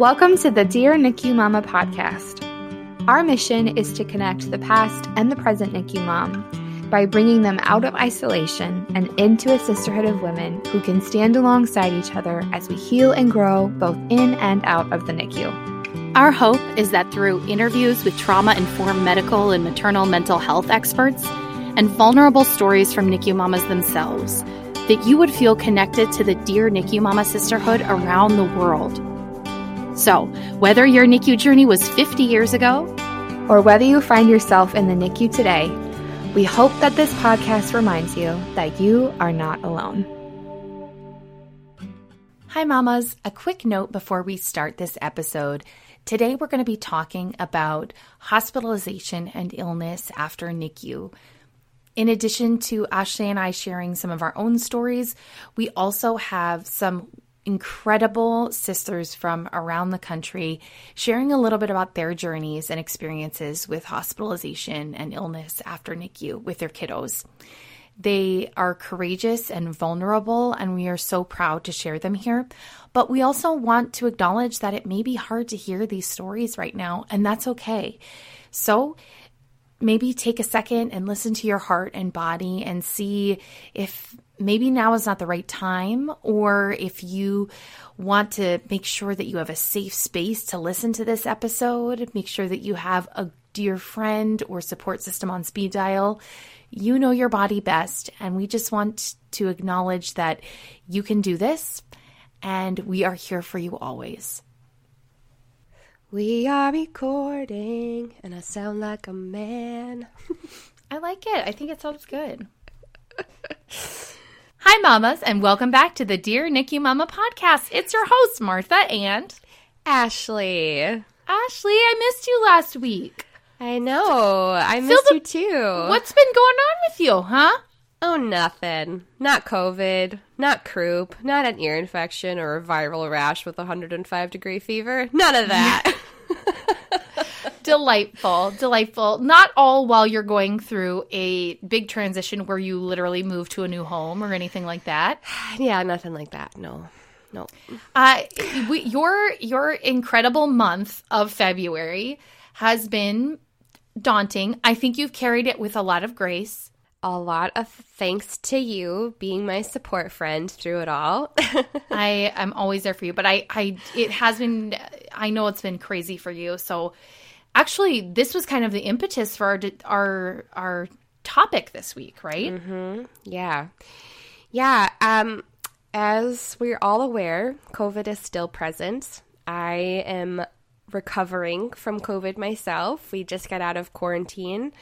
Welcome to the Dear NICU Mama podcast. Our mission is to connect the past and the present NICU mom by bringing them out of isolation and into a sisterhood of women who can stand alongside each other as we heal and grow both in and out of the NICU. Our hope is that through interviews with trauma informed medical and maternal mental health experts and vulnerable stories from NICU mamas themselves, that you would feel connected to the Dear NICU Mama sisterhood around the world. So, whether your NICU journey was 50 years ago, or whether you find yourself in the NICU today, we hope that this podcast reminds you that you are not alone. Hi, mamas. A quick note before we start this episode. Today, we're going to be talking about hospitalization and illness after NICU. In addition to Ashley and I sharing some of our own stories, we also have some incredible sisters from around the country sharing a little bit about their journeys and experiences with hospitalization and illness after NICU with their kiddos. They are courageous and vulnerable, and we are so proud to share them here. But we also want to acknowledge that it may be hard to hear these stories right now, and that's okay. So, maybe take a second and listen to your heart and body and see if maybe now is not the right time, or if you want to make sure that you have a safe space to listen to this episode, make sure that you have a dear friend or support system on speed dial. You know your body best, and we just want to acknowledge that you can do this, and we are here for you always. We are recording, and I sound like a man. I like it. I think it sounds good. Hi, mamas, and welcome back to the Dear NICU Mama podcast. It's your host, Martha and Ashley. Ashley. I missed you last week. I know. I missed the- you too. What's been going on with you, huh? Oh, nothing. Not COVID, not croup, not an ear infection or a viral rash with a 105 degree fever. None of that. delightful, delightful. Not all while you're going through a big transition where you literally move to a new home or anything like that. yeah, nothing like that. No. No. Uh, we, your your incredible month of February has been daunting. I think you've carried it with a lot of grace. A lot of thanks to you being my support friend through it all. I am always there for you, but I, I, it has been. I know it's been crazy for you. So, actually, this was kind of the impetus for our our our topic this week, right? Mm-hmm. Yeah, yeah. Um, as we're all aware, COVID is still present. I am recovering from COVID myself. We just got out of quarantine.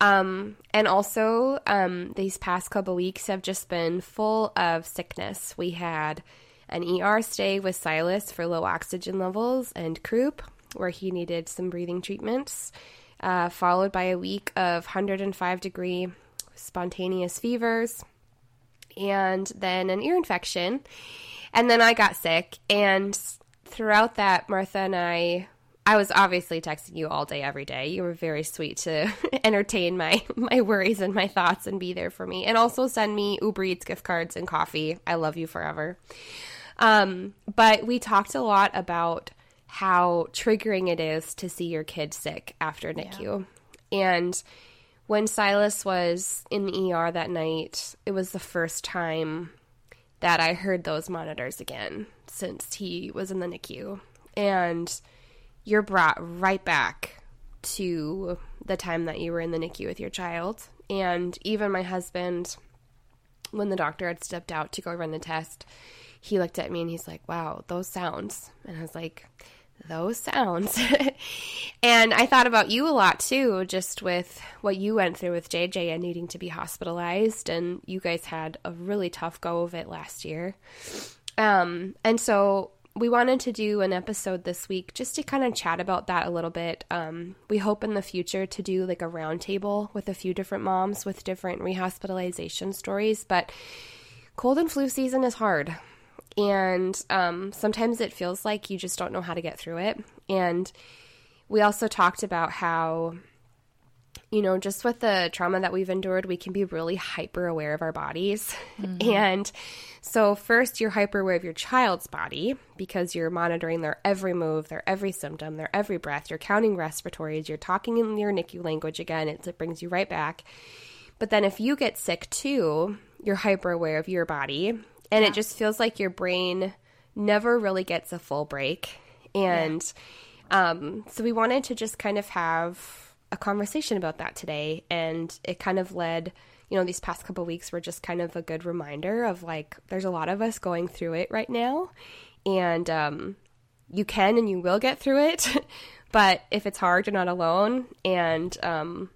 Um, and also, um, these past couple weeks have just been full of sickness. We had an ER stay with Silas for low oxygen levels and croup, where he needed some breathing treatments, uh, followed by a week of 105 degree spontaneous fevers, and then an ear infection. And then I got sick. And throughout that, Martha and I I was obviously texting you all day, every day. You were very sweet to entertain my my worries and my thoughts and be there for me, and also send me Uber Eats gift cards and coffee. I love you forever. Um, but we talked a lot about how triggering it is to see your kid sick after NICU, yeah. and when Silas was in the ER that night, it was the first time that I heard those monitors again since he was in the NICU, and you're brought right back to the time that you were in the NICU with your child. And even my husband, when the doctor had stepped out to go run the test, he looked at me and he's like, wow, those sounds. And I was like, those sounds. and I thought about you a lot too, just with what you went through with JJ and needing to be hospitalized. And you guys had a really tough go of it last year. Um, and so we wanted to do an episode this week just to kind of chat about that a little bit. Um, we hope in the future to do like a roundtable with a few different moms with different rehospitalization stories. But cold and flu season is hard. And um, sometimes it feels like you just don't know how to get through it. And we also talked about how you know, just with the trauma that we've endured, we can be really hyper aware of our bodies. Mm-hmm. And so, first, you're hyper aware of your child's body because you're monitoring their every move, their every symptom, their every breath. You're counting respiratories. You're talking in your NICU language again. It, it brings you right back. But then, if you get sick too, you're hyper aware of your body. And yeah. it just feels like your brain never really gets a full break. And yeah. um, so, we wanted to just kind of have a conversation about that today. And it kind of led you know, these past couple weeks were just kind of a good reminder of like, there's a lot of us going through it right now. And um, you can and you will get through it. but if it's hard, you're not alone. And um,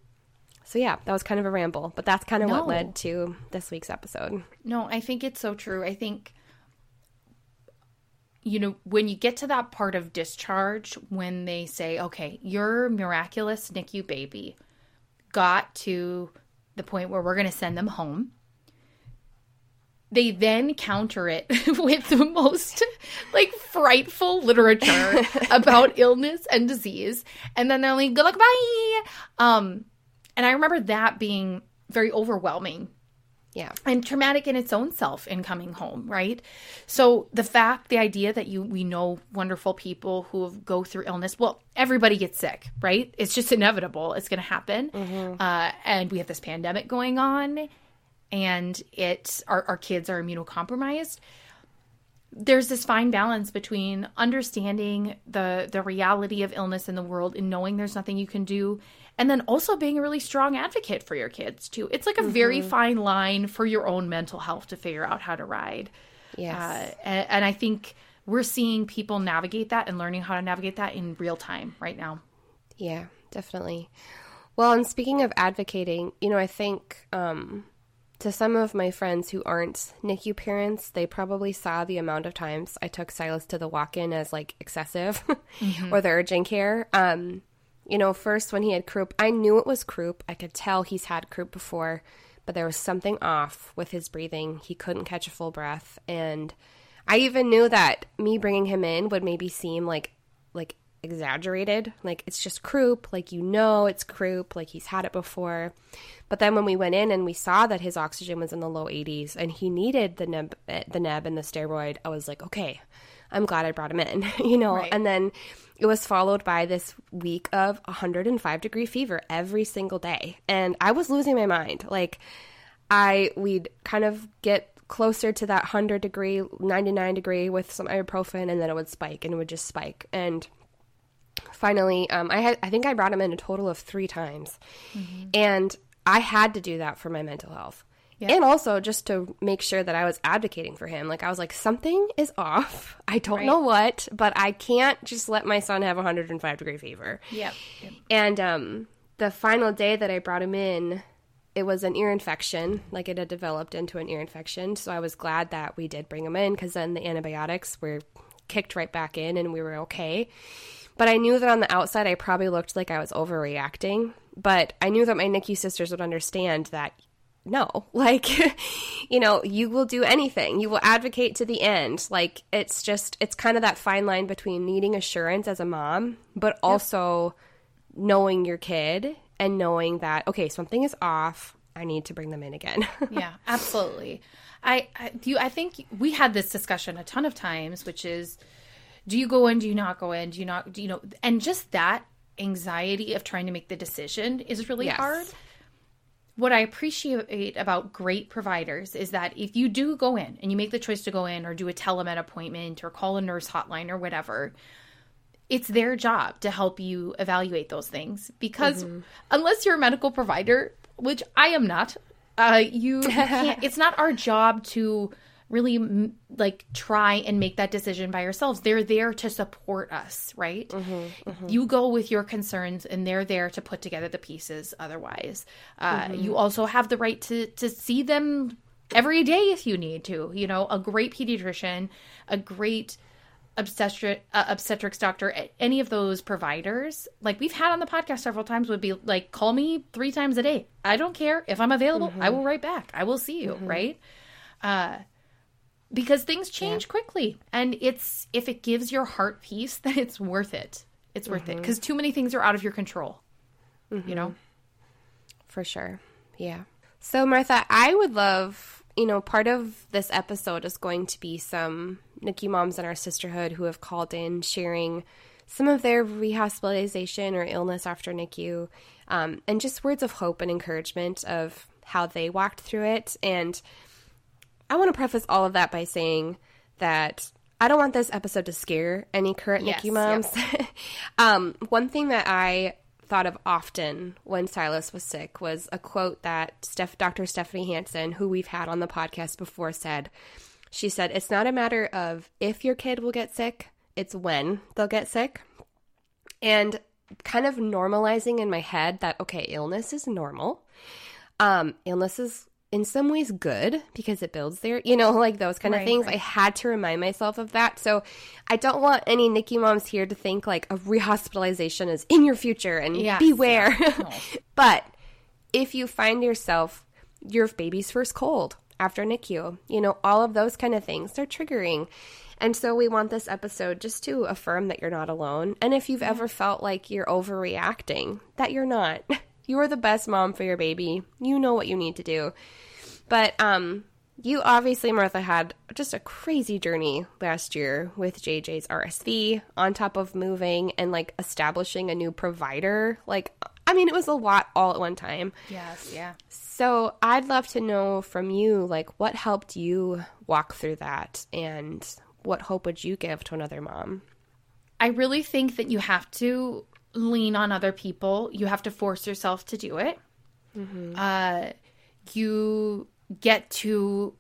so, yeah, that was kind of a ramble. But that's kind of no. what led to this week's episode. No, I think it's so true. I think you know, when you get to that part of discharge, when they say, okay, your miraculous NICU baby got to the point where we're going to send them home. They then counter it with the most like frightful literature about illness and disease. And then they're like, good luck, bye. Um, and I remember that being very overwhelming yeah. And traumatic in its own self in coming home, right? So the fact, the idea that you we know wonderful people who go through illness, well, everybody gets sick, right? It's just inevitable. It's going to happen. Mm-hmm. Uh, and we have this pandemic going on and it our, our kids are immunocompromised. There's this fine balance between understanding the the reality of illness in the world and knowing there's nothing you can do and then also being a really strong advocate for your kids too. It's like a mm-hmm. very fine line for your own mental health to figure out how to ride. Yes, uh, and, and I think we're seeing people navigate that and learning how to navigate that in real time right now. Yeah, definitely. Well, and speaking of advocating, you know, I think um, to some of my friends who aren't NICU parents, they probably saw the amount of times I took Silas to the walk in as like excessive mm-hmm. or the urgent care. Um, you know, first when he had croup, I knew it was croup. I could tell he's had croup before, but there was something off with his breathing. He couldn't catch a full breath, and I even knew that me bringing him in would maybe seem like exaggerated, like it's just croup, like you know it's croup, like he's had it before. But then when we went in and we saw that his oxygen was in the low 80s and he needed the neb the neb and the steroid, I was like, okay, I'm glad I brought him in, you know. Right. And then it was followed by this week of 105 degree fever every single day. And I was losing my mind. Like, I, we'd kind of get closer to that 100 degree, 99 degree with some ibuprofen, and then it would spike and it would just spike. And finally, um, I had, I think I brought him in a total of three times. Mm-hmm. And I had to do that for my mental health. Yeah. And also just to make sure that I was advocating for him. Like I was like, something is off. I don't right. know what, but I can't just let my son have 105 degree fever. Yep. yep. And um, the final day that I brought him in, it was an ear infection. Like it had developed into an ear infection. So I was glad that we did bring him in because then the antibiotics were kicked right back in and we were okay. But I knew that on the outside, I probably looked like I was overreacting. But I knew that my NICU sisters would understand that no like you know you will do anything. You will advocate to the end. Like it's just it's kind of that fine line between needing assurance as a mom but also yep. knowing your kid and knowing that okay something is off. I need to bring them in again. Yeah absolutely. I, I you, i think we had this discussion a ton of times which is do you go in do you not go in do you not do you know and just that anxiety of trying to make the decision is really yes. hard what I appreciate about great providers is that if you do go in and you make the choice to go in or do a telemed appointment or call a nurse hotline or whatever, it's their job to help you evaluate those things because mm-hmm. unless you're a medical provider, which I am not, uh, you can't, it's not our job to really like try and make that decision by yourselves. They're there to support us, right? Mm-hmm, mm-hmm. You go with your concerns, and they're there to put together the pieces. Otherwise, uh, mm-hmm. you also have the right to to see them every day if you need to. You know, a great pediatrician, a great obstetric uh, obstetrics doctor any of those providers like we've had on the podcast several times would be like call me three times a day i don't care if i'm available i mm-hmm. will write back i will see you mm-hmm. right uh because things change yeah. quickly and it's if it gives your heart peace then it's worth it it's worth mm-hmm. it because too many things are out of your control mm-hmm. you know for sure. Yeah. So, Martha, I would love, you know, part of this episode is going to be some NICU moms in our sisterhood who have called in sharing some of their rehospitalization or illness after NICU um, and just words of hope and encouragement of how they walked through it. And I want to preface all of that by saying that I don't want this episode to scare any current Yes, NICU moms. um, one thing that I thought of often when Silas was sick was a quote that Steph, Dr. Stephanie Hansen, who we've had on the podcast before, said. She said, It's not a matter of if your kid will get sick, it's when they'll get sick. And kind of normalizing in my head that, okay, illness is normal. Um, illness is in some ways good because it builds their, you know, like those kind of things. right. I had to remind myself of that. So I don't want any NICU moms here to think like a rehospitalization is in your future and Yes, beware. yeah, no. but if you find yourself your baby's first cold after NICU, you know, all of those kind of things, they're triggering. And so we want this episode just to affirm that you're not alone. And if you've mm-hmm. ever felt like you're overreacting, that you're not. You are the best mom for your baby. You know what you need to do. But um you obviously, Martha, had just a crazy journey last year with JJ's RSV on top of moving and like establishing a new provider. Like, I mean, it was a lot all at one time. Yes, yeah. So I'd love to know from you, like, what helped you walk through that and what hope would you give to another mom? I really think that you have to lean on other people. You have to force yourself to do it. Uh, you get to,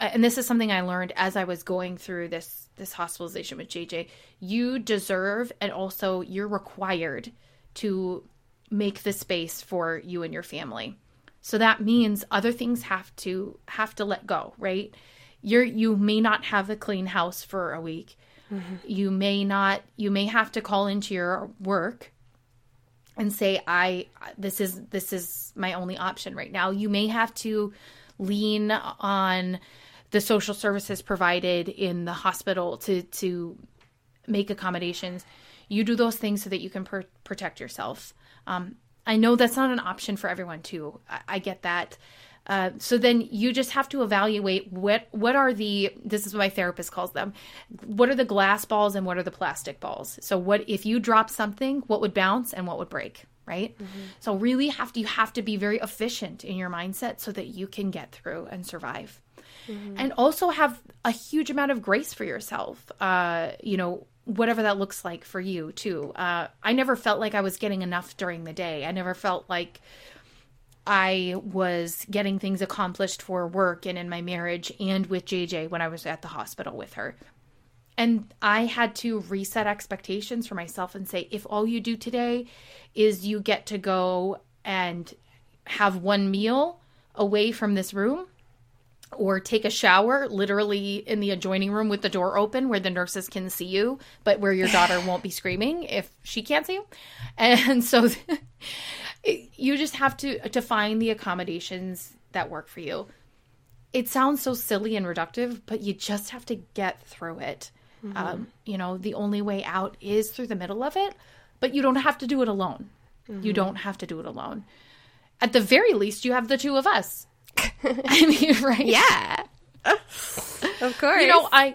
and this is something I learned as I was going through this this hospitalization with JJ. You deserve, and also you're required to make the space for you and your family. So that means other things have to have to let go, right? You're you may not have a clean house for a week. You may not you may have to call into your work and say I this is this is my only option right now. You may have to lean on the social services provided in the hospital to to make accommodations. You do those things so that you can pr- protect yourself. Um, I know that's not an option for everyone too. I, I get that. Uh, so then you just have to evaluate what what are the this is what my therapist calls them what are the glass balls and what are the plastic balls? So what if you drop something what would bounce and what would break right? So really have to you have to be very efficient in your mindset so that you can get through and survive. And also have a huge amount of grace for yourself uh you know whatever that looks like for you too. Uh i never felt like i was getting enough during the day. I never felt like I was getting things accomplished for work and in my marriage and with JJ when I was at the hospital with her. And I had to reset expectations for myself and say, if all you do today is you get to go and have one meal away from this room or take a shower literally in the adjoining room with the door open where the nurses can see you, but where your daughter won't be screaming if she can't see you. And so you just have to to find the accommodations that work for you. It sounds so silly and reductive, but you just have to get through it. Um, you know, the only way out is through the middle of it, but you don't have to do it alone. You don't have to do it alone. At the very least, you have the two of us. I mean, right? Yeah. of course. you know i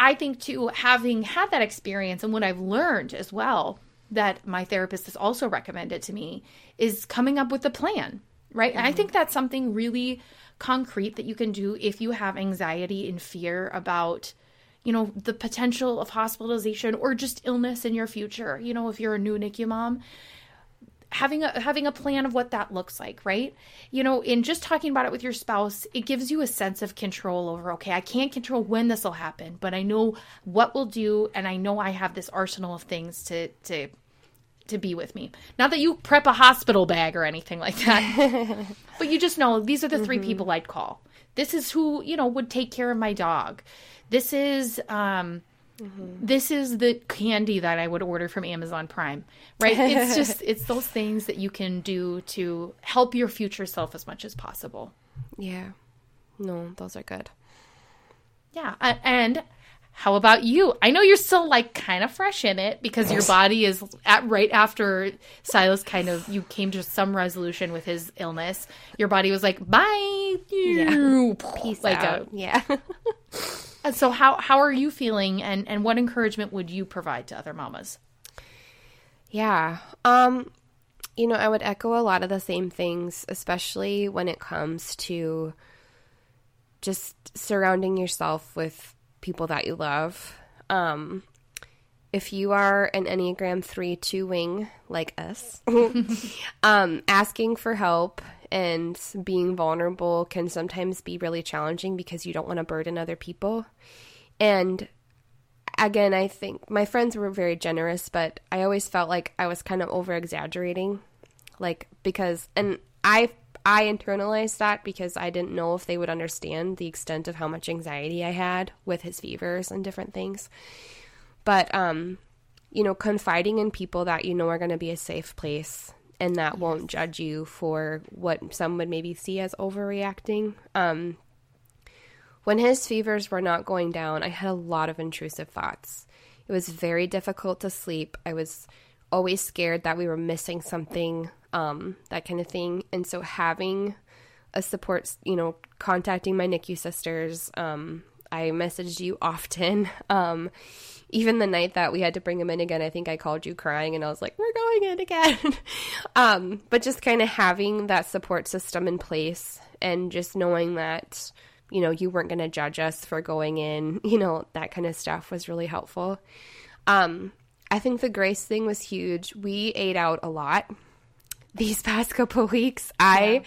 i think too having had that experience and what i've learned as well that my therapist has also recommended to me is coming up with a plan right? And i think that's something really concrete that you can do if you have anxiety and fear about you know the potential of hospitalization or just illness in your future. You know if you're a new nicu mom having a having a plan of what that looks like right? You know in just talking about it with your spouse it gives you a sense of control over okay i can't control when this will happen but i know what we'll do and i know i have this arsenal of things to to to be with me. Not that you prep a hospital bag or anything like that but you just know these are the 3 people i'd call. This is who you know would take care of my dog. This is um Mm-hmm. this is the candy that I would order from Amazon Prime, right? It's just, it's those things that you can do to help your future self as much as possible. Yeah. No, those are good. Yeah. And how about you? I know you're still like kind of fresh in it because your body is at right after Silas kind of you came to some resolution with his illness. Your body was like, "Bye, Yeah. Peace like out. a yeah. And so how how are you feeling and and what encouragement would you provide to other mamas? Yeah. Um you know, I would echo a lot of the same things, especially when it comes to just surrounding yourself with people that you love. Um if you are an Enneagram 3 2 wing like us, um, asking for help and being vulnerable can sometimes be really challenging because you don't want to burden other people. And again, I think my friends were very generous, but I always felt like I was kind of over exaggerating. Like, because, and I, I internalized that because I didn't know if they would understand the extent of how much anxiety I had with his fevers and different things. But, um, you know, confiding in people that you know are going to be a safe place and that won't judge you for what some would maybe see as overreacting. Um, when his fevers were not going down, I had a lot of intrusive thoughts. It was very difficult to sleep. I was always scared that we were missing something, um, that kind of thing. And so having a support, you know, contacting my NICU sisters, um, I messaged you often. Um, even the night that we had to bring him in again, I think I called you crying and I was like, we're going in again. um, but just kind of having that support system in place and just knowing that, you know, you weren't going to judge us for going in, you know, that kind of stuff was really helpful. Um, I think the grace thing was huge. We ate out a lot these past couple of weeks. I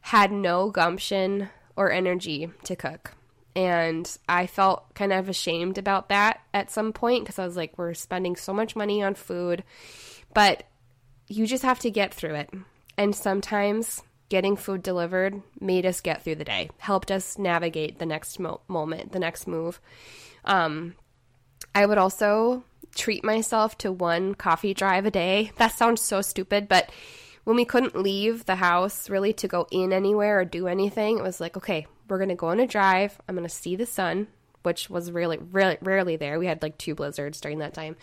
had no gumption or energy to cook. And I felt kind of ashamed about that at some point because I was like, we're spending so much money on food, but you just have to get through it. And sometimes getting food delivered made us get through the day, helped us navigate the next mo- moment, the next move. Um, I would also treat myself to one coffee drive a day. That sounds so stupid, but when we couldn't leave the house really to go in anywhere or do anything, it was like, okay, we're going to go on a drive. I'm going to see the sun, which was really, really rarely there. We had like two blizzards during that time.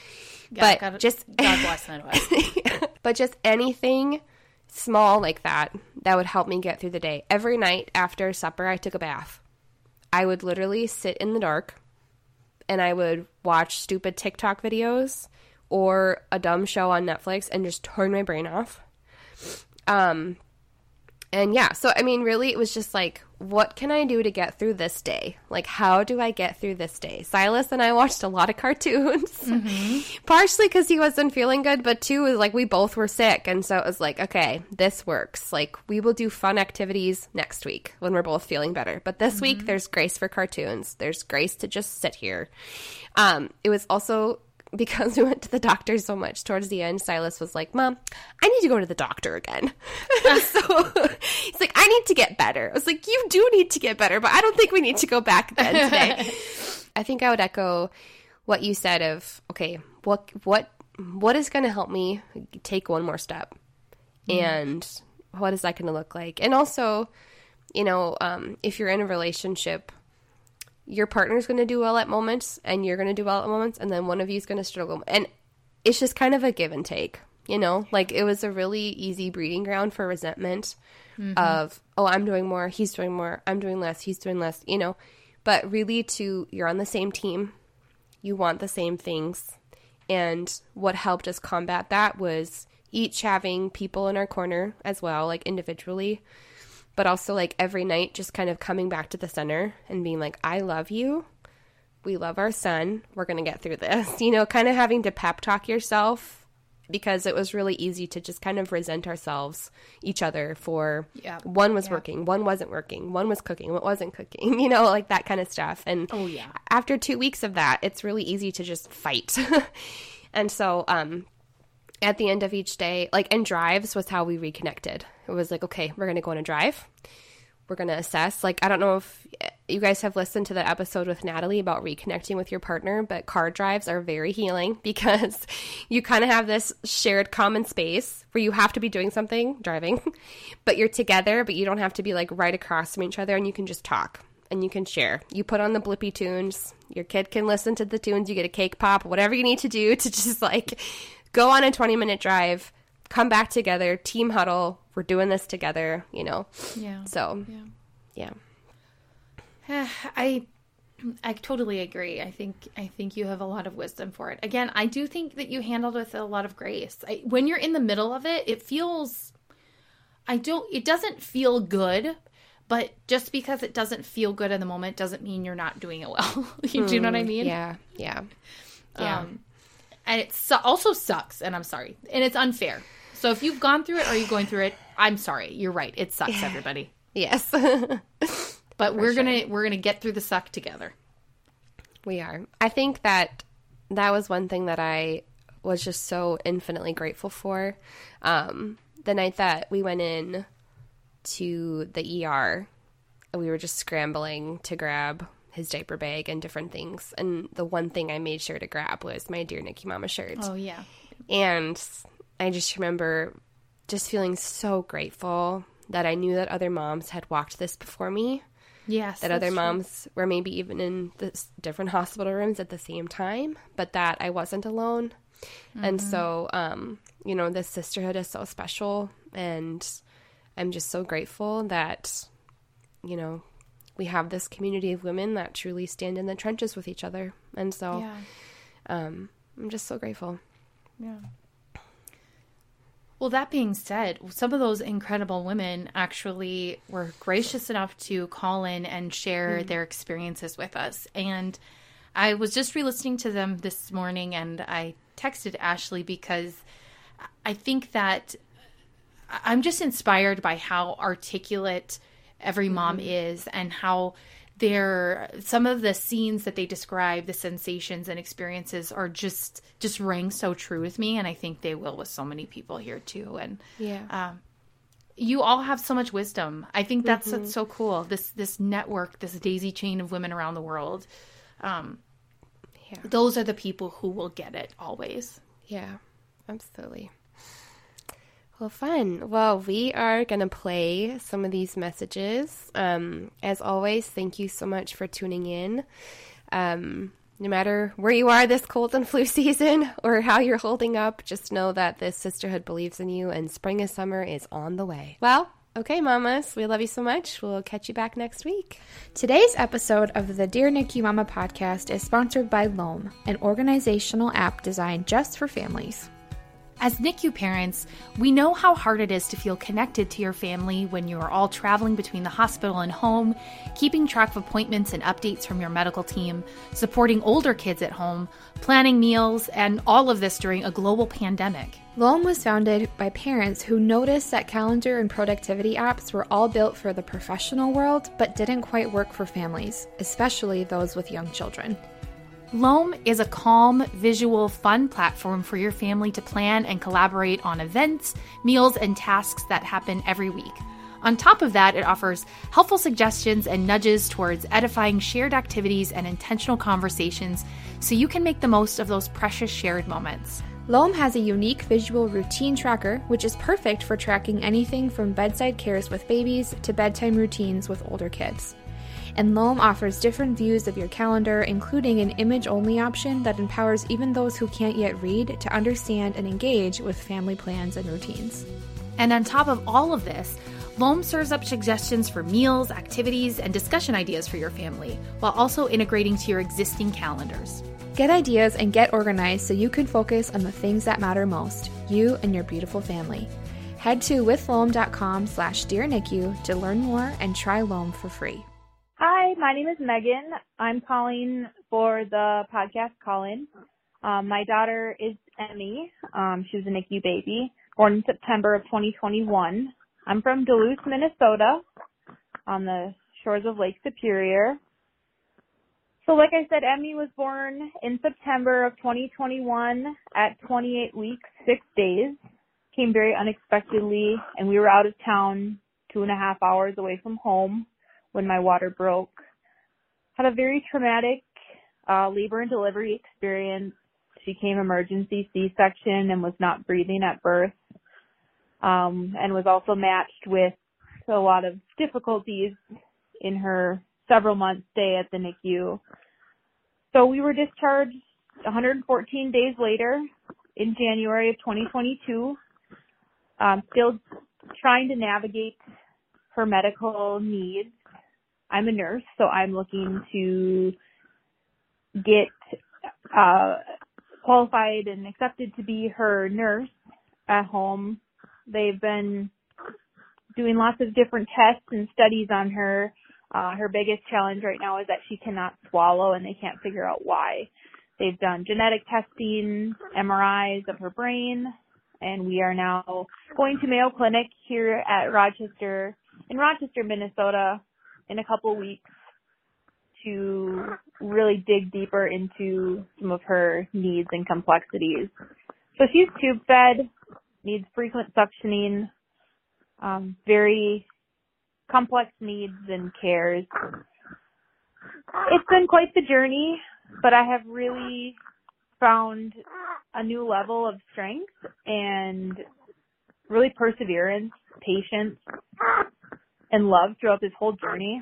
but God- just God bless Midwest. but just anything small like that that would help me get through the day. Every night after supper, I took a bath. I would literally sit in the dark and I would watch stupid TikTok videos or a dumb show on Netflix and just turn my brain off. Um and yeah, so I mean really it was just like what can I do to get through this day? Like how do I get through this day? Silas and I watched a lot of cartoons. Partially cuz he wasn't feeling good, but two is like we both were sick and so it was like okay, this works. Like we will do fun activities next week when we're both feeling better. But this week there's grace for cartoons. There's grace to just sit here. Um it was also because we went to the doctor so much towards the end, Silas was like, Mom, I need to go to the doctor again. so he's like, I need to get better. I was like, You do need to get better, but I don't think we need to go back again today. I think I would echo what you said of, okay, what what what is gonna help me take one more step? And what is that gonna look like? And also, you know, um, if you're in a relationship, your partner's going to do well at moments and you're going to do well at moments and then one of you's going to struggle. And it's just kind of a give and take you know? Like it was a really easy breeding ground for resentment mm-hmm. of oh i'm doing more he's doing more i'm doing less he's doing less you know? But really to you're on the same team you want the same things. And what helped us combat that was each having people in our corner as well like individually but also like every night just kind of coming back to the center and being like i love you. We love our son. We're going to get through this. You know kind of having to pep talk yourself because it was really easy to just kind of resent ourselves each other for Yeah. one was working one wasn't working one was cooking one wasn't cooking you know like that kind of stuff. And Oh, yeah. after two weeks of that it's really easy to just fight. And so um at the end of each day, like, and drives was how we reconnected. It was like, okay, we're to go on a drive. We're to assess. Like, I don't know if you guys have listened to the episode with Natalie about reconnecting with your partner, but car drives are very healing because you kind of have this shared common space where you have to be doing something, driving, but you're together, but you don't have to be like right across from each other and you can just talk. and you can share. You put on the Blippi tunes. Your kid can listen to the tunes. You get a cake pop, whatever you need to do to just like go on a 20 minute drive, come back together, team huddle. We're doing this together, you know? Yeah. So, Yeah. yeah. I I totally agree. I think I think you have a lot of wisdom for it. Again, I do think that you handled with a lot of grace. I, when you're in the middle of it, it feels I don't it doesn't feel good, but just because it doesn't feel good in the moment doesn't mean you're not doing it well. you do you know what I mean? Yeah, yeah. Yeah. Um, and it su- also sucks, and I'm sorry, and it's unfair. So if you've gone through it or you're going through it, I'm sorry. You're right. It sucks, everybody. yes. But we're gonna we're gonna get through the suck together. We are. I think that that was one thing that I was just so infinitely grateful for. Um, the night that we went in to the ER, we were just scrambling to grab his diaper bag and different things. And the one thing I made sure to grab was my Dear NICU Mama shirt. Oh yeah. And I just remember just feeling so grateful that I knew that other moms had walked this before me Yes. that other moms were maybe even in different hospital rooms at the same time, but that I wasn't alone. And so, um, you know, this sisterhood is so special, and I'm just so grateful that, you know, we have this community of women that truly stand in the trenches with each other. And so, Yeah. um, I'm just so grateful. Yeah. Well, that being said, some of those incredible women actually were gracious enough to call in and share their experiences with us. And I was just re listening to them this morning and I texted Ashley because I think that I'm just inspired by how articulate every mom mm-hmm. is and how their some of the scenes that they describe the sensations and experiences are just just rang so true with me and i think they will with so many people here too. And Yeah. Um, you all have so much wisdom. I think that's what's mm-hmm. so cool. This this network this daisy chain of women around the world. Um Yeah. those are the people who will get it always. Yeah, absolutely. Well, fun. Well, we are going to play some of these messages. Um, as always, thank you so much for tuning in. Um, no matter where you are this cold and flu season or how you're holding up, just know that this sisterhood believes in you and spring and summer is on the way. Well, okay, mamas, we love you so much. We'll catch you back next week. Today's episode of the Dear NICU Mama podcast is sponsored by Loam, an organizational app designed just for families. As NICU parents, we know how hard it is to feel connected to your family when you are all traveling between the hospital and home, keeping track of appointments and updates from your medical team, supporting older kids at home, planning meals, and all of this during a global pandemic. Loam was founded by parents who noticed that calendar and productivity apps were all built for the professional world but didn't quite work for families, especially those with young children. Loam is a calm, visual, fun platform for your family to plan and collaborate on events, meals, and tasks that happen every week. On top of that, it offers helpful suggestions and nudges towards edifying shared activities and intentional conversations so you can make the most of those precious shared moments. Loam has a unique visual routine tracker, which is perfect for tracking anything from bedside cares with babies to bedtime routines with older kids. And Loam offers different views of your calendar, including an image only option that empowers even those who can't yet read to understand and engage with family plans and routines. And on top of all of this, Loam serves up suggestions for meals, activities, and discussion ideas for your family, while also integrating to your existing calendars. Get ideas and get organized so you can focus on the things that matter most, you and your beautiful family. Head to withloam.com slash dearnicu to learn more and try Loam for free. Hi, my name is Megan. I'm calling for the podcast call-in. Um, my daughter is Emmy. Um, she was a NICU baby, born in September of 2021. I'm from Duluth, Minnesota, on the shores of Lake Superior. So like I said, Emmy was born in September of 2021 at 28 weeks, 6 days. Came very unexpectedly, and we were out of town two and a half hours away from home when my water broke. Had a very traumatic uh, labor and delivery experience. She came emergency C-section and was not breathing at birth, um, and was also matched with a lot of difficulties in her several months stay at the NICU. So we were discharged 114 days later in January of 2022. Um, still trying to navigate her medical needs. I'm a nurse, so I'm looking to get uh, qualified and accepted to be her nurse at home. They've been doing lots of different tests and studies on her. Uh, her biggest challenge right now is that she cannot swallow and they can't figure out why. They've done genetic testing, MRIs of her brain, and we are now going to Mayo Clinic here at Rochester, in Rochester, Minnesota, in a couple weeks to really dig deeper into some of her needs and complexities. So she's tube fed, needs frequent suctioning, um, very complex needs and cares. It's been quite the journey, but I have really found a new level of strength and really perseverance, patience, and love throughout this whole journey.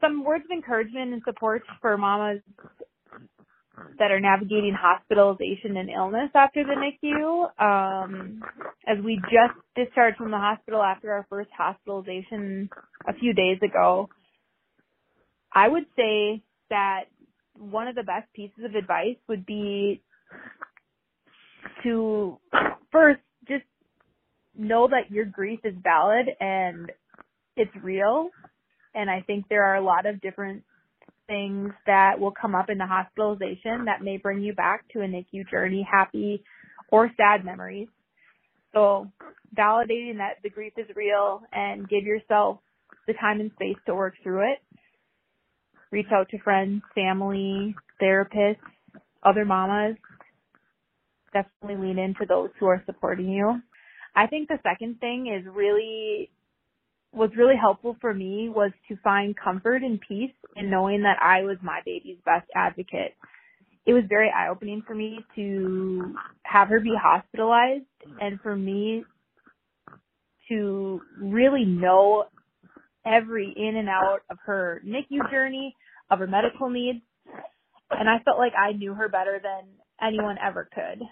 Some words of encouragement and support for mamas that are navigating hospitalization and illness after the NICU. Um, as we just discharged from the hospital after our first hospitalization a few days ago, I would say that one of the best pieces of advice would be to first just know that your grief is valid and it's real. And I think there are a lot of different things that will come up in the hospitalization that may bring you back to a NICU journey, happy or sad memories. So validating that the grief is real and give yourself the time and space to work through it. Reach out to friends, family, therapists, other mamas. Definitely lean into those who are supporting you. I think the second thing is really was really helpful for me was to find comfort and peace in knowing that I was my baby's best advocate. It was very eye opening for me to have her be hospitalized and for me to really know every in and out of her NICU journey, of her medical needs. And I felt like I knew her better than anyone ever could.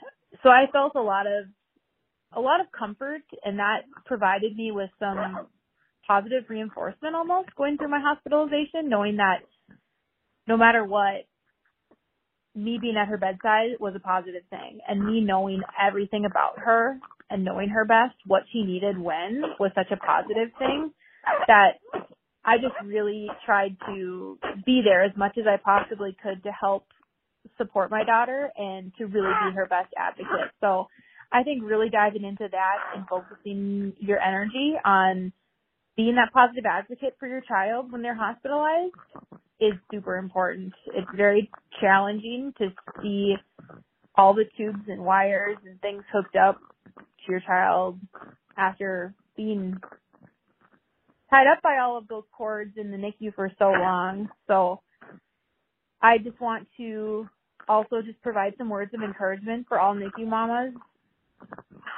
So I felt a lot of a lot of comfort and that provided me with some positive reinforcement almost going through my hospitalization, knowing that no matter what, me being at her bedside was a positive thing. And me knowing everything about her and knowing her best, what she needed when was such a positive thing that I just really tried to be there as much as I possibly could to help support my daughter and to really be her best advocate. So I think really diving into that and focusing your energy on being that positive advocate for your child when they're hospitalized is super important. It's very challenging to see all the tubes and wires and things hooked up to your child after being tied up by all of those cords in the NICU for so long. So I just want to also just provide some words of encouragement for all NICU mamas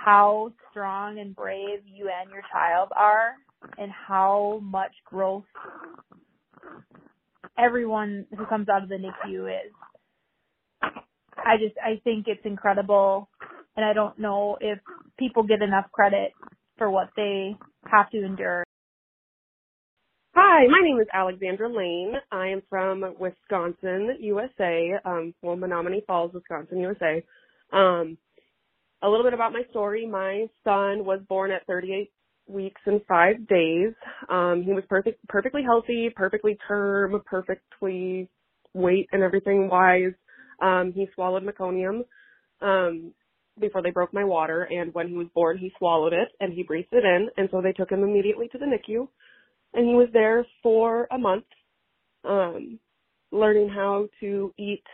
how strong and brave you and your child are and how much growth everyone who comes out of the NICU is. I just, I think it's incredible and I don't know if people get enough credit for what they have to endure. Hi, my name is Alexandra Lane. I am from Wisconsin, USA, um, well, Menomonee Falls, Wisconsin, USA. Um, a little bit about my story. My son was born at 38 weeks and five days. Um, he was perfect, perfectly healthy, perfectly term, perfectly weight and everything wise. Um, he swallowed meconium, um, before they broke my water. And when he was born, he swallowed it and he breathed it in. And so they took him immediately to the NICU and he was there for a month, um, learning how to eat,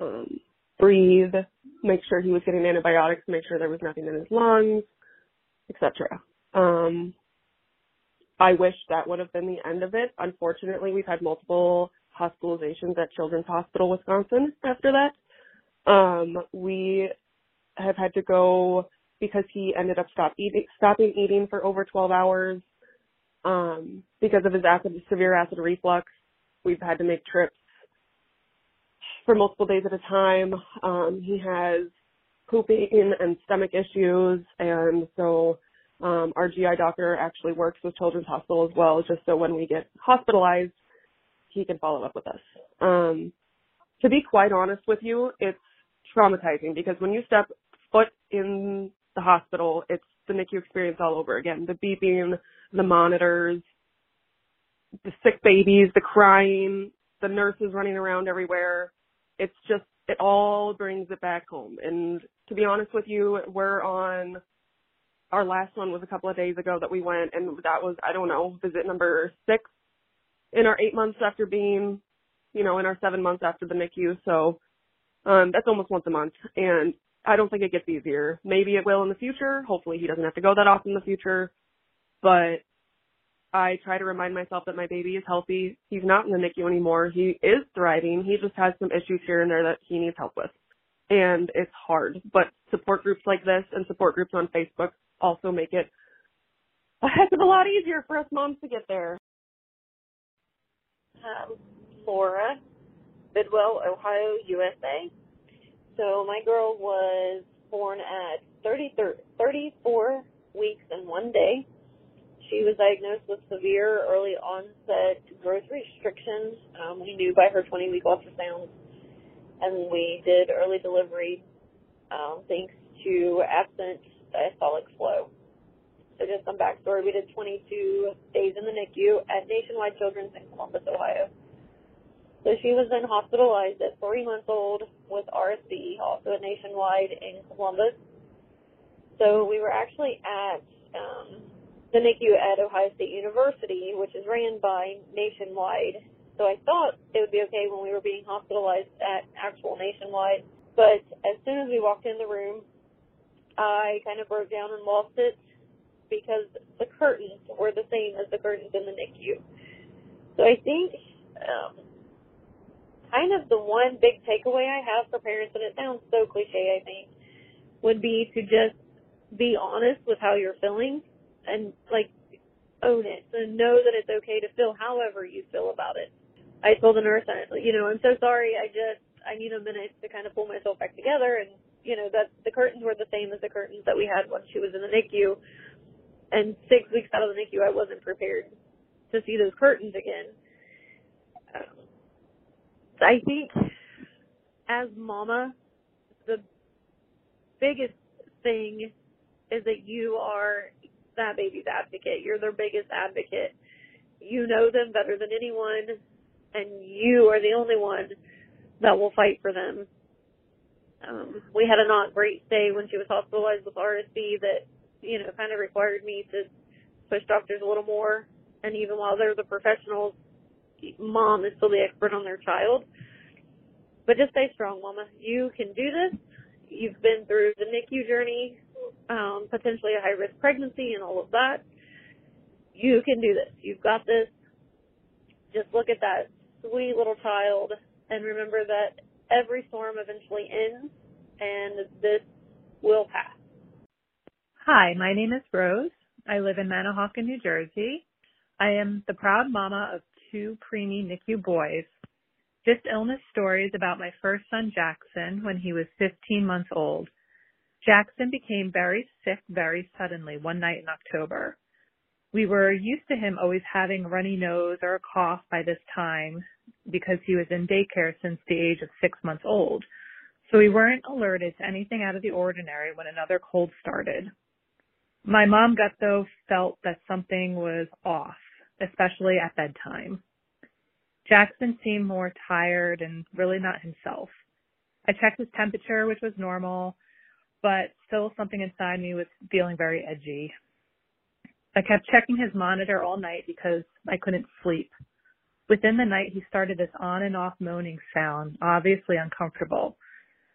um, breathe, make sure he was getting antibiotics, make sure there was nothing in his lungs, etc. Um, I wish that would have been the end of it. Unfortunately, we've had multiple hospitalizations at Children's Hospital Wisconsin after that. Um, we have had to go because he ended up stop eating, stopping eating for over 12 hours um, because of his acid, severe acid reflux. We've had to make trips for multiple days at a time. Um, he has pooping and stomach issues, and so um, our GI doctor actually works with Children's Hospital as well, just so when we get hospitalized, he can follow up with us. Um, to be quite honest with you, it's traumatizing because when you step foot in the hospital, it's the NICU experience all over again. The beeping, the monitors, the sick babies, the crying, the nurses running around everywhere. It's just, it all brings it back home. And to be honest with you, we're on, our last one was a couple of days ago that we went and that was, I don't know, visit number six in our eight months after being, you know, in our seven months after the NICU. So, um, that's almost once a month. And I don't think it gets easier. Maybe it will in the future. Hopefully he doesn't have to go that often in the future. But I try to remind myself that my baby is healthy. He's not in the NICU anymore. He is thriving. He just has some issues here and there that he needs help with. And it's hard. But support groups like this and support groups on Facebook also make it a heck of a lot easier for us moms to get there. Um, Laura, Bidwell, Ohio, USA. So my girl was born at 30, 34 weeks and one day. She was diagnosed with severe early onset growth restrictions. Um, we knew by her 20 week ultrasound, and we did early delivery um, thanks to absent diastolic flow. So just some backstory, we did 22 days in the NICU at Nationwide Children's in Columbus, Ohio. So she was then hospitalized at three months old with RSV, also at Nationwide in Columbus. So we were actually at um, the NICU at Ohio State University, which is ran by Nationwide. So I thought it would be okay when we were being hospitalized at actual Nationwide. But as soon as we walked in the room, I kind of broke down and lost it because the curtains were the same as the curtains in the NICU. So I think um, kind of the one big takeaway I have for parents, and it sounds so cliche, I think, would be to just be honest with how you're feeling and like own it and know that it's okay to feel however you feel about it. I told the nurse, I, you know, I'm so sorry. I just I need a minute to kind of pull myself back together, and you know that the curtains were the same as the curtains that we had when she was in the NICU. And six weeks out of the NICU, I wasn't prepared to see those curtains again. Um, I think as mama, the biggest thing is that you are that baby's advocate. You're their biggest advocate. You know them better than anyone, and you are the only one that will fight for them. Um, we had a not great stay when she was hospitalized with RSV that, you know, kind of required me to push doctors a little more. And even while they're the professionals, mom is still the expert on their child. But just stay strong, mama. You can do this. You've been through the NICU journey, um, potentially a high risk pregnancy and all of that. You can do this. You've got this. Just look at that sweet little child and remember that every storm eventually ends and this will pass. Hi, my name is Rose. I live in Manahawkin, New Jersey. I am the proud mama of two preemie NICU boys. This illness story is about my first son Jackson when he was 15 months old. Jackson became very sick very suddenly one night in October. We were used to him always having a runny nose or a cough by this time because he was in daycare since the age of six months old. So we weren't alerted to anything out of the ordinary when another cold started. My mom gut though felt that something was off especially at bedtime. Jackson seemed more tired and really not himself. I checked his temperature, which was normal, but still something inside me was feeling very edgy. I kept checking his monitor all night because I couldn't sleep. Within the night, he started this on and off moaning sound, obviously uncomfortable.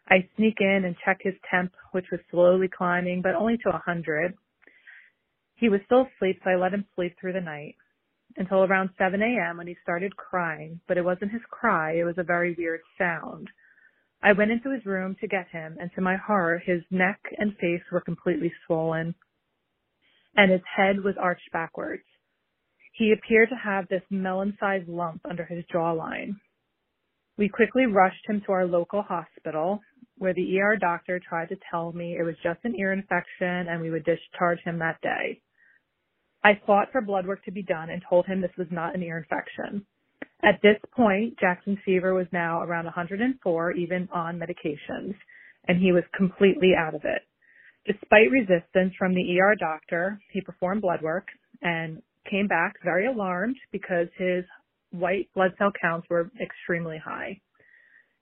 I sneak in and check his temp, which was slowly climbing, but only to a 100. He was still asleep, so I let him sleep through the night until around 7 a.m. when he started crying, but it wasn't his cry, it was a very weird sound. I went into his room to get him, and to my horror, his neck and face were completely swollen, and his head was arched backwards. He appeared to have this melon-sized lump under his jawline. We quickly rushed him to our local hospital where the ER doctor tried to tell me it was just an ear infection and we would discharge him that day. I fought for blood work to be done and told him this was not an ear infection. At this point, Jackson's fever was now around 104, even on medications, and he was completely out of it. Despite resistance from the ER doctor, he performed blood work and came back very alarmed because his white blood cell counts were extremely high.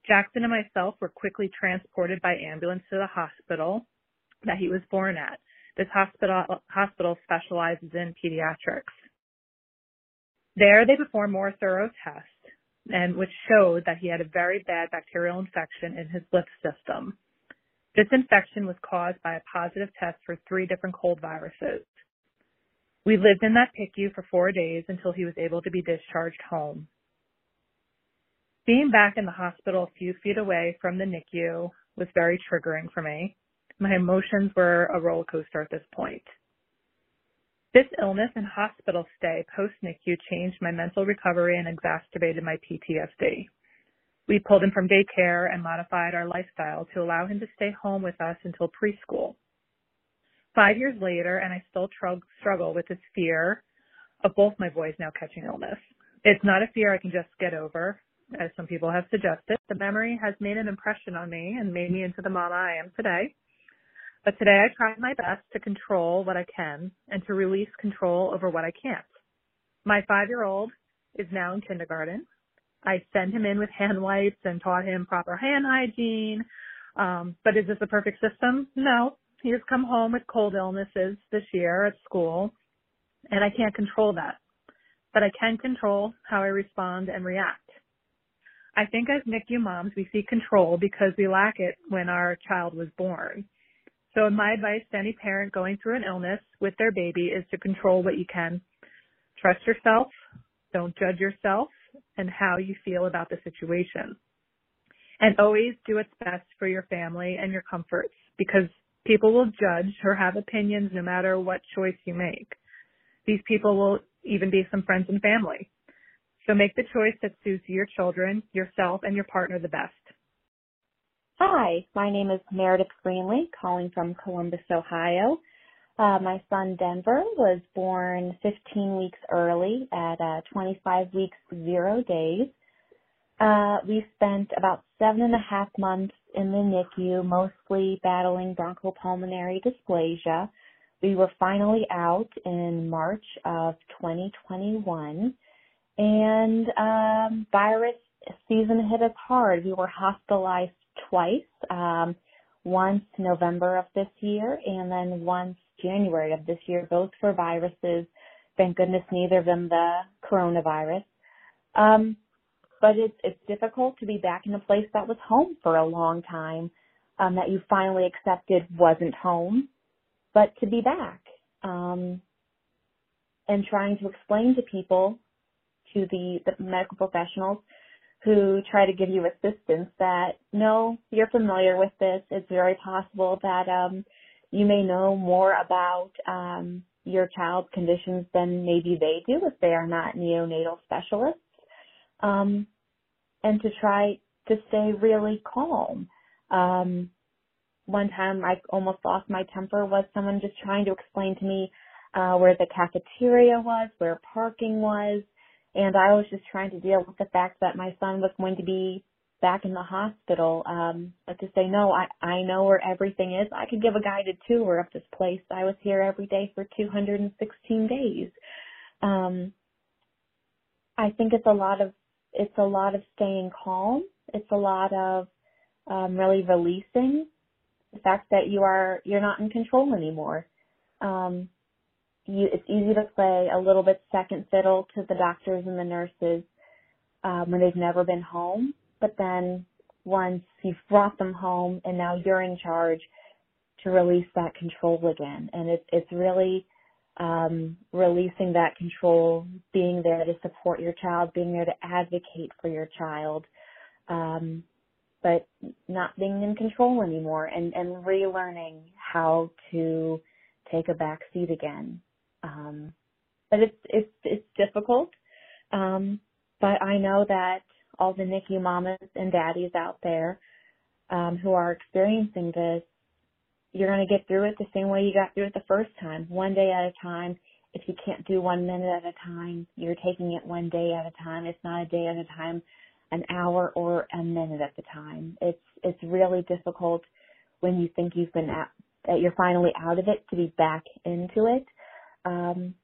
Jackson and myself were quickly transported by ambulance to the hospital that he was born at. This hospital, hospital specializes in pediatrics. There they performed more thorough tests and which showed that he had a very bad bacterial infection in his lymph system. This infection was caused by a positive test for three different cold viruses. We lived in that PICU for four days until he was able to be discharged home. Being back in the hospital a few feet away from the NICU was very triggering for me. My emotions were a roller coaster at this point. This illness and hospital stay post NICU changed my mental recovery and exacerbated my PTSD. We pulled him from daycare and modified our lifestyle to allow him to stay home with us until preschool. Five years later, and I still tr- struggle with this fear of both my boys now catching illness. It's not a fear I can just get over, as some people have suggested. The memory has made an impression on me and made me into the mama I am today. But today I try my best to control what I can and to release control over what I can't. My five year old is now in kindergarten. I send him in with hand wipes and taught him proper hand hygiene. Um, but is this a perfect system? No. He has come home with cold illnesses this year at school, and I can't control that. But I can control how I respond and react. I think as NICU moms, we seek control because we lack it when our child was born. So my advice to any parent going through an illness with their baby is to control what you can. Trust yourself. Don't judge yourself and how you feel about the situation. And always do what's best for your family and your comforts because people will judge or have opinions no matter what choice you make. These people will even be some friends and family. So make the choice that suits your children, yourself, and your partner the best. Hi, my name is Meredith Greenlee, calling from Columbus, Ohio. Uh, my son Denver was born 15 weeks early at uh, 25 weeks, zero days. Uh, we spent about seven and a half months in the NICU, mostly battling bronchopulmonary dysplasia. We were finally out in March of 2021 and um, virus season hit us hard. We were hospitalized twice, um, once November of this year and then once January of this year, both for viruses. Thank goodness neither of them the coronavirus. Um, but it's it's difficult to be back in a place that was home for a long time, um, that you finally accepted wasn't home, but to be back. Um, and trying to explain to people to the, the medical professionals who try to give you assistance that no, you're familiar with this. It's very possible that um, you may know more about um, your child's conditions than maybe they do if they are not neonatal specialists. Um, and to try to stay really calm. Um, one time I almost lost my temper was someone just trying to explain to me uh, where the cafeteria was, where parking was, and I was just trying to deal with the fact that my son was going to be back in the hospital. Um, but to say no, I I know where everything is. I could give a guided tour of this place. I was here every day for 216 days. Um, I think it's a lot of it's a lot of staying calm. It's a lot of um, really releasing the fact that you are you're not in control anymore. Um, you, it's easy to play a little bit second fiddle to the doctors and the nurses um, when they've never been home. But then once you've brought them home and now you're in charge to release that control again. And it's it's really um, releasing that control, being there to support your child, being there to advocate for your child, um, but not being in control anymore and, and relearning how to take a back seat again um, but it's it's it's difficult. Um, but I know that all the NICU mamas and daddies out there um, who are experiencing this, you're going to get through it the same way you got through it the first time, one day at a time. If you can't do one minute at a time, you're taking it one day at a time. It's not a day at a time, an hour or a minute at a time. It's it's really difficult when you think you've been at, that you're finally out of it to be back into it. Um,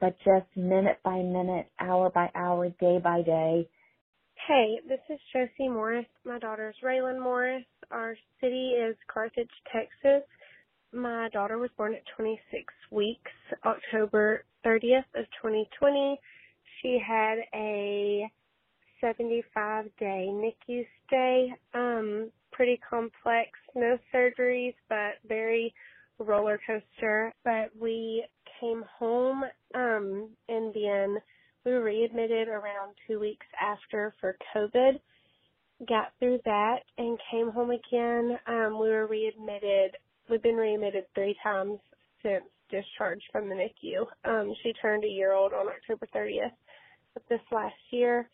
but just minute by minute, hour by hour, day by day. Hey, this is Josie Morris. My daughter's Raylan Morris. Our city is Carthage, Texas. My daughter was born at 26 weeks, October 30th of 2020. She had a 75 day NICU stay. Um, pretty complex, no surgeries, but very roller coaster. But we came home, um, and then we were readmitted around two weeks after for COVID. Got through that and came home again. Um, we were readmitted. We've been readmitted three times since discharge from the NICU. Um, she turned a year old on October 30th of this last year.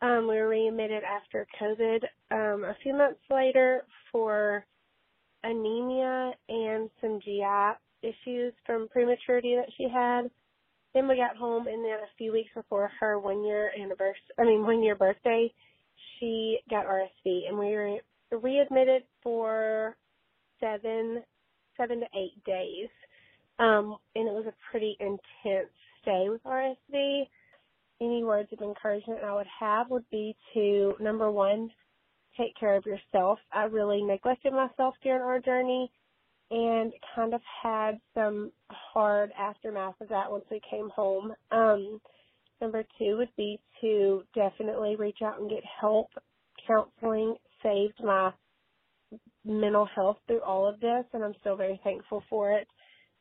Um, we were readmitted after COVID um, a few months later for anemia and some GI issues from prematurity that she had. Then we got home, and then a few weeks before her one year anniversary, I mean one year birthday, she got RSV, and we were readmitted for seven, seven to eight days. Um, and it was a pretty intense stay with RSV. Any words of encouragement I would have would be to number one, take care of yourself. I really neglected myself during our journey and kind of had some hard aftermath of that once we came home. Um, number two would be to definitely reach out and get help. Counseling saved my mental health through all of this, and I'm still very thankful for it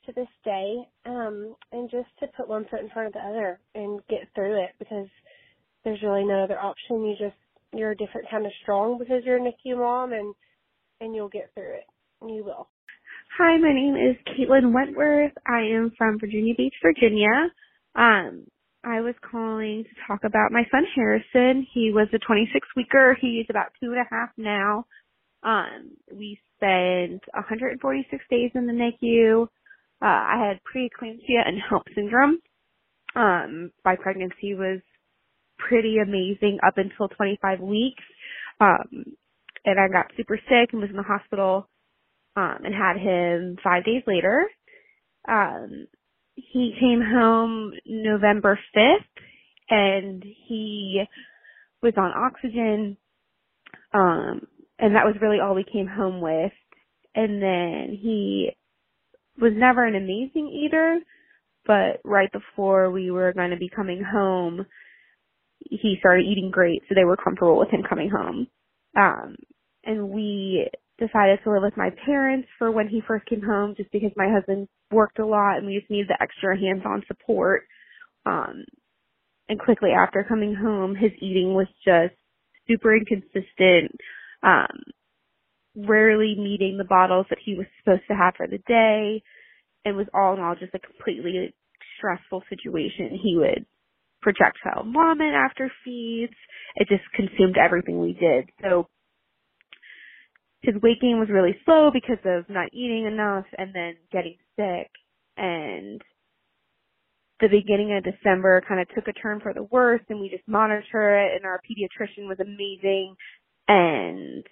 to this day. Um, and just to put one foot in front of the other and get through it because there's really no other option. You just you're a different kind of strong because you're a NICU mom, and and you'll get through it. You will. Hi, my name is Caitlin Wentworth. I am from Virginia Beach, Virginia. Um, I was calling to talk about my son Harrison. He was a 26 weeker. He's about two and a half now. Um, we spent 146 days in the NICU. Uh, I had preeclampsia and HELLP syndrome. Um, my pregnancy was pretty amazing up until 25 weeks. Um, and I got super sick and was in the hospital um, and had him five days later. Um, he came home November 5th and he was on oxygen. Um, and that was really all we came home with. And then he was never an amazing eater, but right before we were going to be coming home, he started eating great, so they were comfortable with him coming home. Um, and we decided to live with my parents for when he first came home just because my husband worked a lot and we just needed the extra hands-on support. Um, and quickly after coming home, his eating was just super inconsistent, um, rarely meeting the bottles that he was supposed to have for the day, and was all in all just a completely stressful situation. He would projectile vomit after feeds. It just consumed everything we did. So his weight gain was really slow because of not eating enough and then getting sick and the beginning of December kind of took a turn for the worse and we just monitor it and our pediatrician was amazing and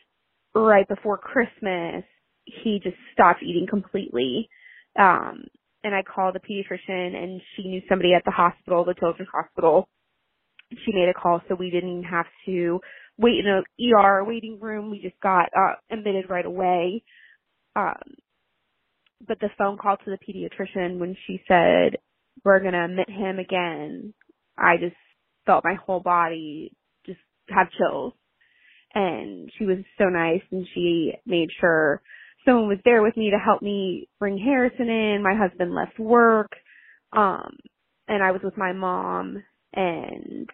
right before Christmas he just stopped eating completely. Um and I called the pediatrician and she knew somebody at the hospital, the children's hospital. She made a call so we didn't have to wait in a ER waiting room. We just got uh, admitted right away. Um, but the phone call to the pediatrician when she said we're gonna admit him again, I just felt my whole body just have chills. And she was so nice, and she made sure someone was there with me to help me bring Harrison in. My husband left work, um, and I was with my mom, and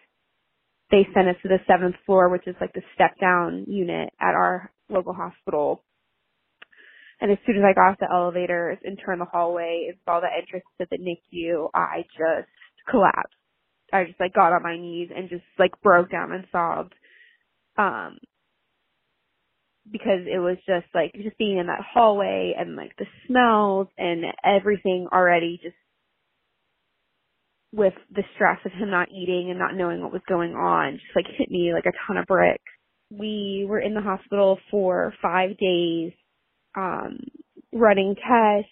they sent us to the seventh floor, which is like the step down unit at our local hospital. And as soon as I got off the elevators and turned the hallway and saw the entrance to the NICU, I just collapsed. I just like got on my knees and just like broke down and sobbed. Um, because it was just like just being in that hallway and like the smells and everything already just with the stress of him not eating and not knowing what was going on just like hit me like a ton of bricks. We were in the hospital for five days, um, running tests,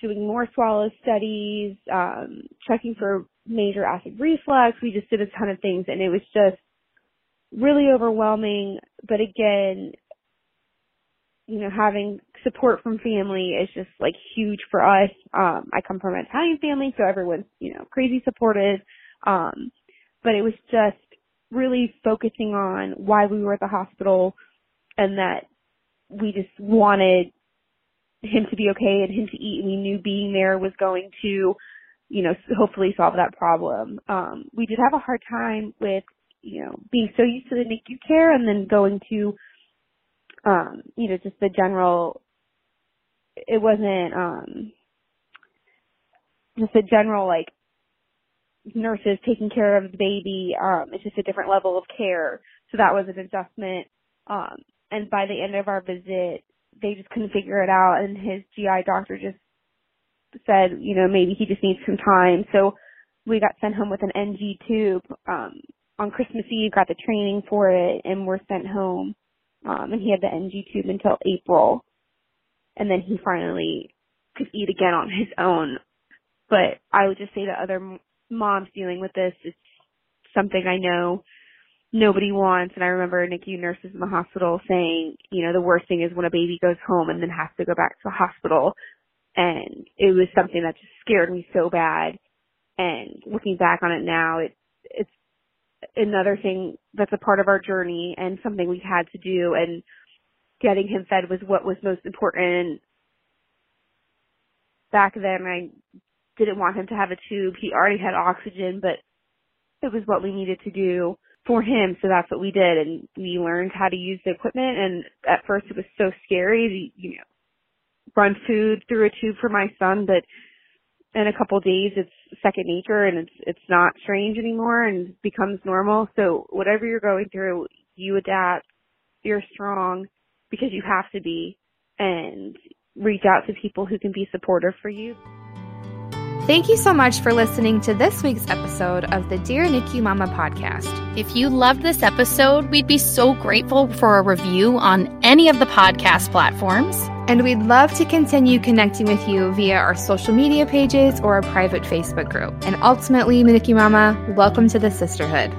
doing more swallow studies, um, checking for major acid reflux. We just did a ton of things and it was just really overwhelming. But again, you know, having support from family is just like huge for us. Um, I come from an Italian family, so everyone's, you know, crazy supportive. Um, but it was just really focusing on why we were at the hospital and that we just wanted him to be okay and him to eat. And we knew being there was going to, you know, hopefully solve that problem. Um, we did have a hard time with, you know, being so used to the NICU care and then going to, um, you know, just the general, it wasn't, um, just the general like nurses taking care of the baby. Um, it's just a different level of care. So that was an adjustment. Um, and by the end of our visit, they just couldn't figure it out and his GI doctor just said, you know, maybe he just needs some time. So we got sent home with an NG tube. Um, on Christmas Eve, got the training for it and we're sent home. Um, and he had the NG tube until April. And then he finally could eat again on his own. But I would just say to other moms dealing with this, it's something I know nobody wants. And I remember NICU nurses in the hospital saying, you know, the worst thing is when a baby goes home and then has to go back to the hospital. And it was something that just scared me so bad. And looking back on it now, it, it's another thing that's a part of our journey and something we had to do. And getting him fed was what was most important. Back then, I didn't want him to have a tube. He already had oxygen, but it was what we needed to do for him, so that's what we did, and we learned how to use the equipment. And at first, it was so scary, to, you know, run food through a tube for my son, but in a couple days, it's second nature, and it's it's not strange anymore, and becomes normal. So whatever you're going through, you adapt. You're strong because you have to be, and reach out to people who can be supportive for you. Thank you so much for listening to this week's episode of the Dear NICU Mama podcast. If you loved this episode, we'd be so grateful for a review on any of the podcast platforms. And we'd love to continue connecting with you via our social media pages or a private Facebook group. And ultimately, NICU Mama, welcome to the sisterhood.